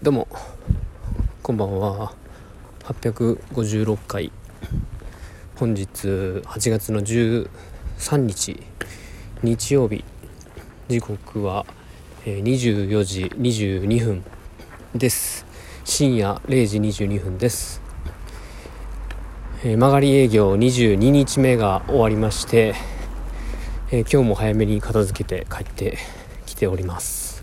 どうも。こんばんは。856回。本日8月の13日。日曜日。時刻は24時22分です。深夜0時22分です。曲がり営業22日目が終わりまして、え今日も早めに片付けて帰ってきております。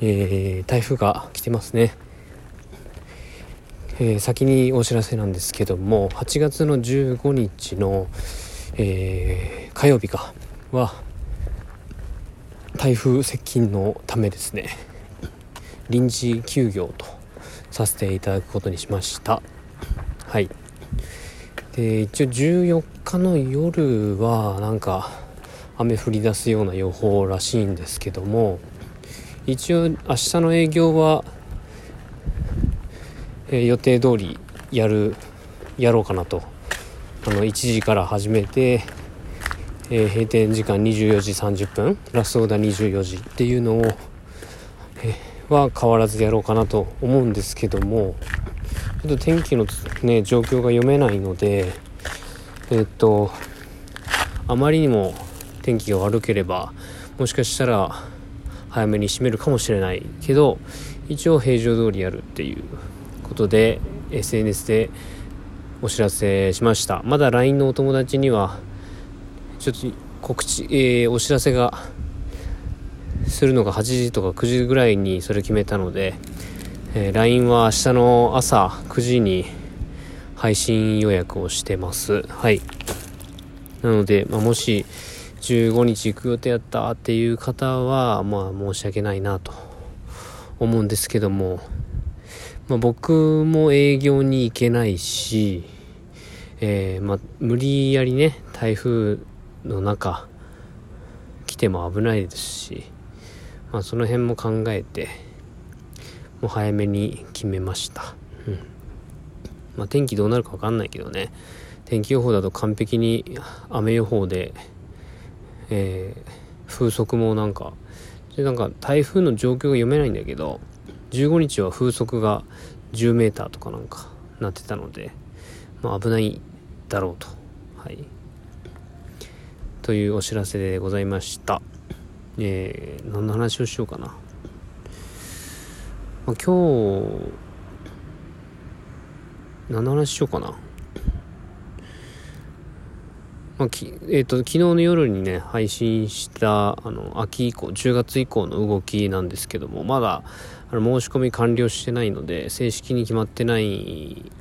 えー、台風が来てますね、えー、先にお知らせなんですけども8月の15日の、えー、火曜日かは台風接近のためですね。臨時休業とさせていただくことにしました。はい。で一応14日の夜はなんか雨降り出すような予報らしいんですけども一応明日の営業は、えー、予定通りやるやろうかなと。あの1時から始めて、えー、閉店時間24時30分ラストオーダー24時っていうのを、えー、は変わらずやろうかなと思うんですけどもちょっと天気の、ね、状況が読めないのでえっとあまりにも天気が悪ければもしかしたら早めに閉めるかもしれないけど一応平常通りやるっていうことで SNS でお知らせしました。まだ LINE のお友達にはちょっと告知、えー、お知らせがするのが8時とか9時ぐらいにそれ決めたので、えー、LINE は明日の朝9時に配信予約をしてます。はい。なので、まあ、もし15日行く予定やったっていう方は、まあ申し訳ないなと思うんですけども、まあ、僕も営業に行けないし、えー、まあ、無理やりね、台風の中、来ても危ないですし、まあ、その辺も考えて、もう早めに決めました。うん。まあ、天気どうなるかわかんないけどね、天気予報だと完璧に雨予報で、えー、風速もなんかでなんか台風の状況が読めないんだけど15日は風速が10メーターとかなんかなってたので、まあ、危ないだろうと。はい。というお知らせでございました。えー、何の話をしようかな、まあ、今日何の話しようかな。まあきえーと、昨日の夜にね配信したあの秋以降10月以降の動きなんですけどもまだあの申し込み完了してないので正式に決まってない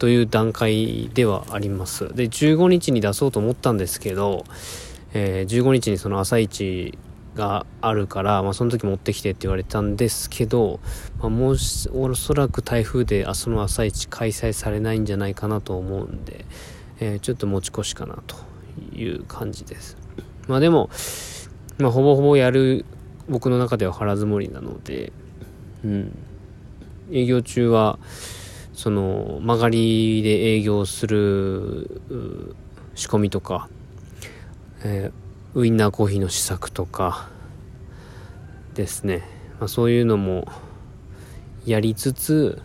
という段階ではあります。で15日に出そうと思ったんですけど、えー、15日にその朝一があるから、まあ、その時持ってきてって言われたんですけど、まあ、もうおそらく台風でその朝一開催されないんじゃないかなと思うんで、えー、ちょっと持ち越しかなという感じです。まあでも、まあ、ほぼほぼやる僕の中では腹積もりなので、うん、営業中はその曲がりで営業する仕込みとか、えー、ウインナーコーヒーの試作とかですね、まあ、そういうのもやりつつ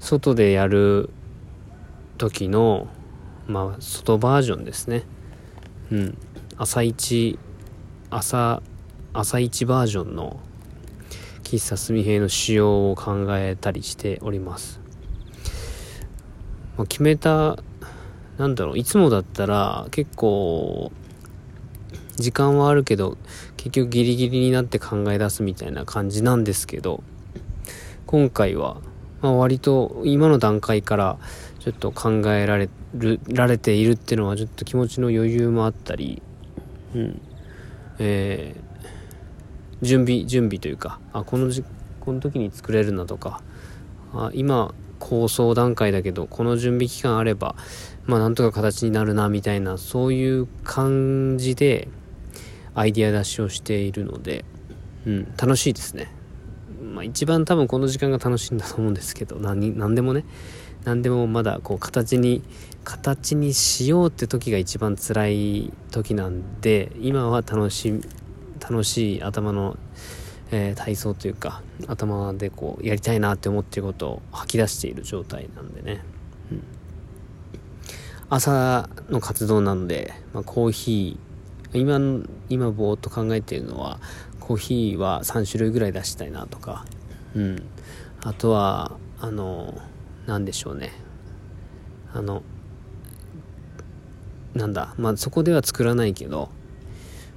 外でやる時のまあ外バージョンですね。うん。朝一朝朝一バージョンの喫茶すみへの仕様を考えたりしております、まあ、決めたなんだろういつもだったら結構時間はあるけど結局ギリギリになって考え出すみたいな感じなんですけど今回は、まあ、割と今の段階からちょっと考えられるられているっていうのはちょっと気持ちの余裕もあったり、うんえー、準備準備というかあこのじこの時に作れるなとかあ今構想段階だけどこの準備期間あればまあなんとか形になるなみたいなそういう感じでアイディア出しをしているので、うん、楽しいですね。まあ一番多分この時間が楽しいんだと思うんですけど何何でもね何でもまだこう形に形にしようって時が一番辛い時なんで今は楽し楽しい頭のえー、体操というか頭でこうやりたいなって思ってることを吐き出している状態なんでね、うん、朝の活動なので、まあ、コーヒー。今今ぼーっと考えているのはコーヒーは3種類ぐらい出したいなとか、うん、あとはあの何でしょうね。あのなんだまあそこでは作らないけど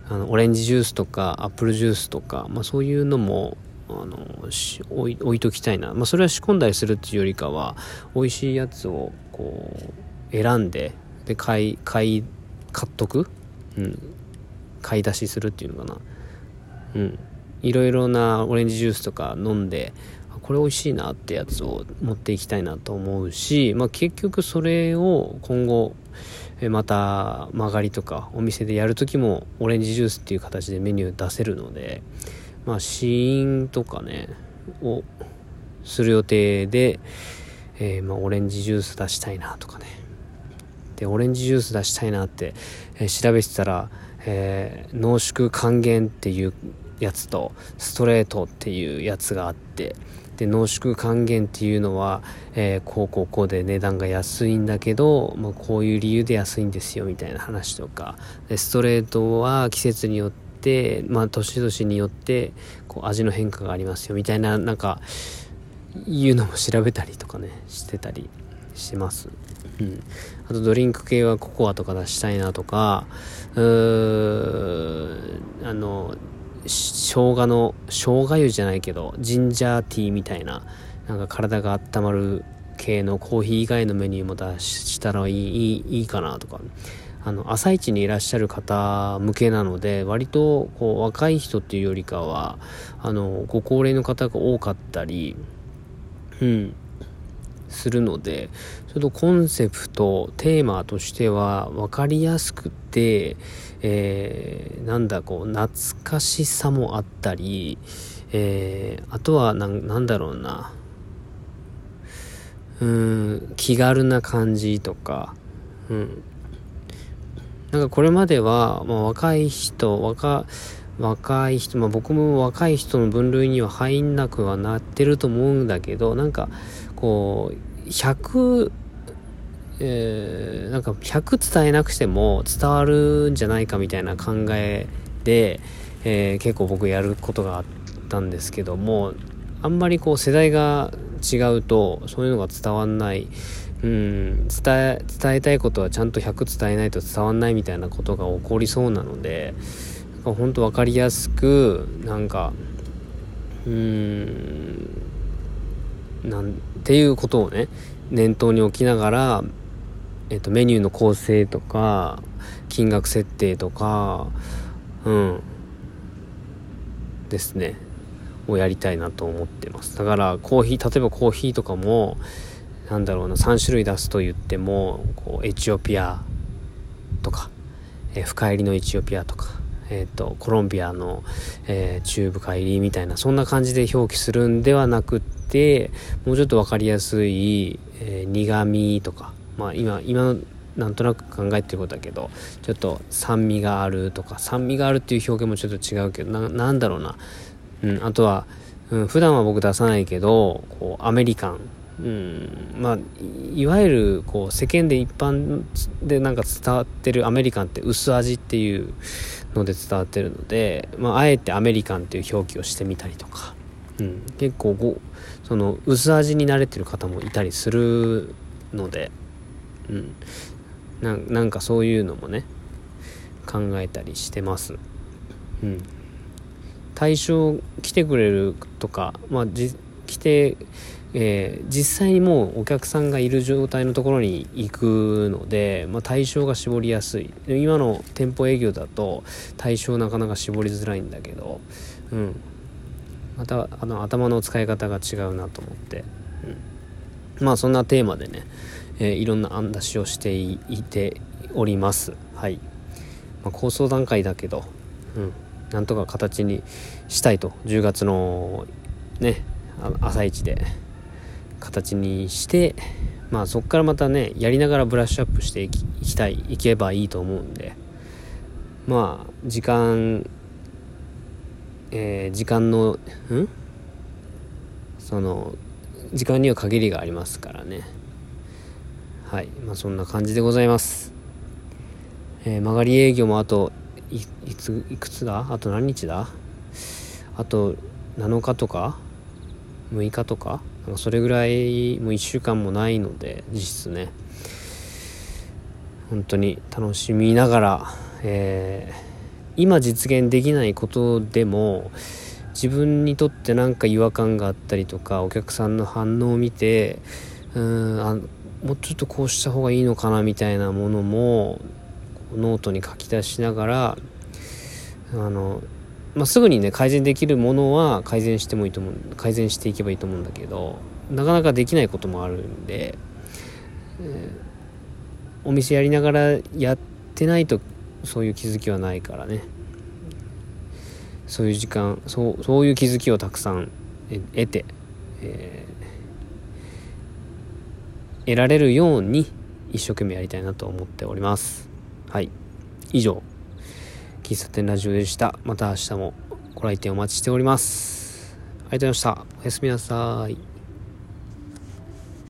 あのオレンジジュースとかアップルジュースとか、まあ、そういうのもあの置い置いときたいな、まあ、それは仕込んだりするっていうよりかは美味しいやつをこう選んでで買い買い買っとく、うん、買い出しするっていうのかな。うん。いろいろなオレンジジュースとか飲んでこれ美味しいなってやつを持っていきたいなと思うし、まあ、結局それを今後また曲がりとかお店でやる時もオレンジジュースっていう形でメニュー出せるのでまあ試飲とかねをする予定で、えー、まあオレンジジュース出したいなとかね。でオレンジジュース出したいなって、え、調べてたら、えー、濃縮還元っていうやつとストレートっていうやつがあってで濃縮還元っていうのは、えー、こうこうこうで値段が安いんだけど、まあ、こういう理由で安いんですよみたいな話とかでストレートは季節によってまあ年々によってこう味の変化がありますよみたいななんかいうのも調べたりとかねしてたりします。うん、あとドリンク系はココアとか出したいなとかうーあの生姜の生姜湯じゃないけどジンジャーティーみたいななんか体が温まる系のコーヒー以外のメニューも出したらいいいいかなとか。あの朝一にいらっしゃる方向けなので割とこう若い人っていうよりかはあのご高齢の方が多かったりうん。するのでちょっとコンセプトテーマとしては分かりやすくてえー、なんだこう懐かしさもあったり、えー、あとはなんだろうな。うん気軽な感じとか、うん、なんかこれまでは、まあ、若い人若若い人、まあ、僕も若い人の分類には入んなくはなってると思うんだけどなんかこう100えー、なんか100伝えなくても伝わるんじゃないかみたいな考えで、えー、結構僕やることがあったんですけどもあんまりこう世代が違うとそういうのが伝わんない。うん伝え伝えたいことはちゃんと100伝えないと伝わんないみたいなことが起こりそうなのでなんか本当分かりやすくなんかうんなんっていうことをね念頭に置きながらえっと、メニューの構成とか金額設定とかうんですね。をやりたいなと思ってます。だからコーヒー例えばコーヒーとかもなんだろうな3種類出すと言ってもこうエチオピアとか、え、深入りのエチオピアとかえーと、コロンビアの、えー、中部帰りみたいなそんな感じで表記するんではなくってもうちょっと分かりやすい、えー、苦味とかまあ今今なんとなく考えてることだけどちょっと酸味があるとか酸味があるっていう表現もちょっと違うけどななんだろうな、うん、あとは、うん、普段は僕出さないけどこうアメリカン。うん、まあいわゆるこう世間で一般でなんか伝わってるアメリカンって薄味っていうので伝わってるので、まあ、あえてアメリカンっていう表記をしてみたりとか、うん、結構ごその薄味に慣れてる方もいたりするので。うん。ななんかそういうのもね考えたりしてます。うん。対象来てくれるとかまあじ来てえー、実際にもうお客さんがいる状態のところに行くので、まあ、対象が絞りやすい。今の店舗営業だと対象なかなか絞りづらいんだけど、うん、またあの頭の使い方が違うなと思って、うん、まあそんなテーマでねえー、いろんな案出しをしていております。はい、まあ、構想段階だけどうん。なんとか形にしたいと。10月のね朝一で形にしてまあそこからまたねやりながらブラッシュアップしていきたいいけばいいと思うんでまあ時間えー、時間のん？その時間には限りがありますからね。はい。まあそんな感じでございます、えー、曲がり営業もあといついくつだ？あと何日だ？あと7日とか？6日とかなんかそれぐらいもう1週間もないので実質ね。本当に楽しみながら、えー、今実現できないことでも自分にとって何か違和感があったりとかお客さんの反応を見てうんあもうちょっとこうした方がいいのかなみたいなものもノートに書き出しながらあの、まあ、すぐにね改善できるものは改善してもいいと思う改善していけばいいと思うんだけどなかなかできないこともあるんで、えー、お店やりながらやってないとそういう気づきはないからね。そういう時間そうそういう気づきをたくさん得て、えー、得られるように一生懸命やりたいなと思っております。はい。以上。喫茶店ラジオでした。また明日もご来店お待ちしております。ありがとうございました。おやすみなさい。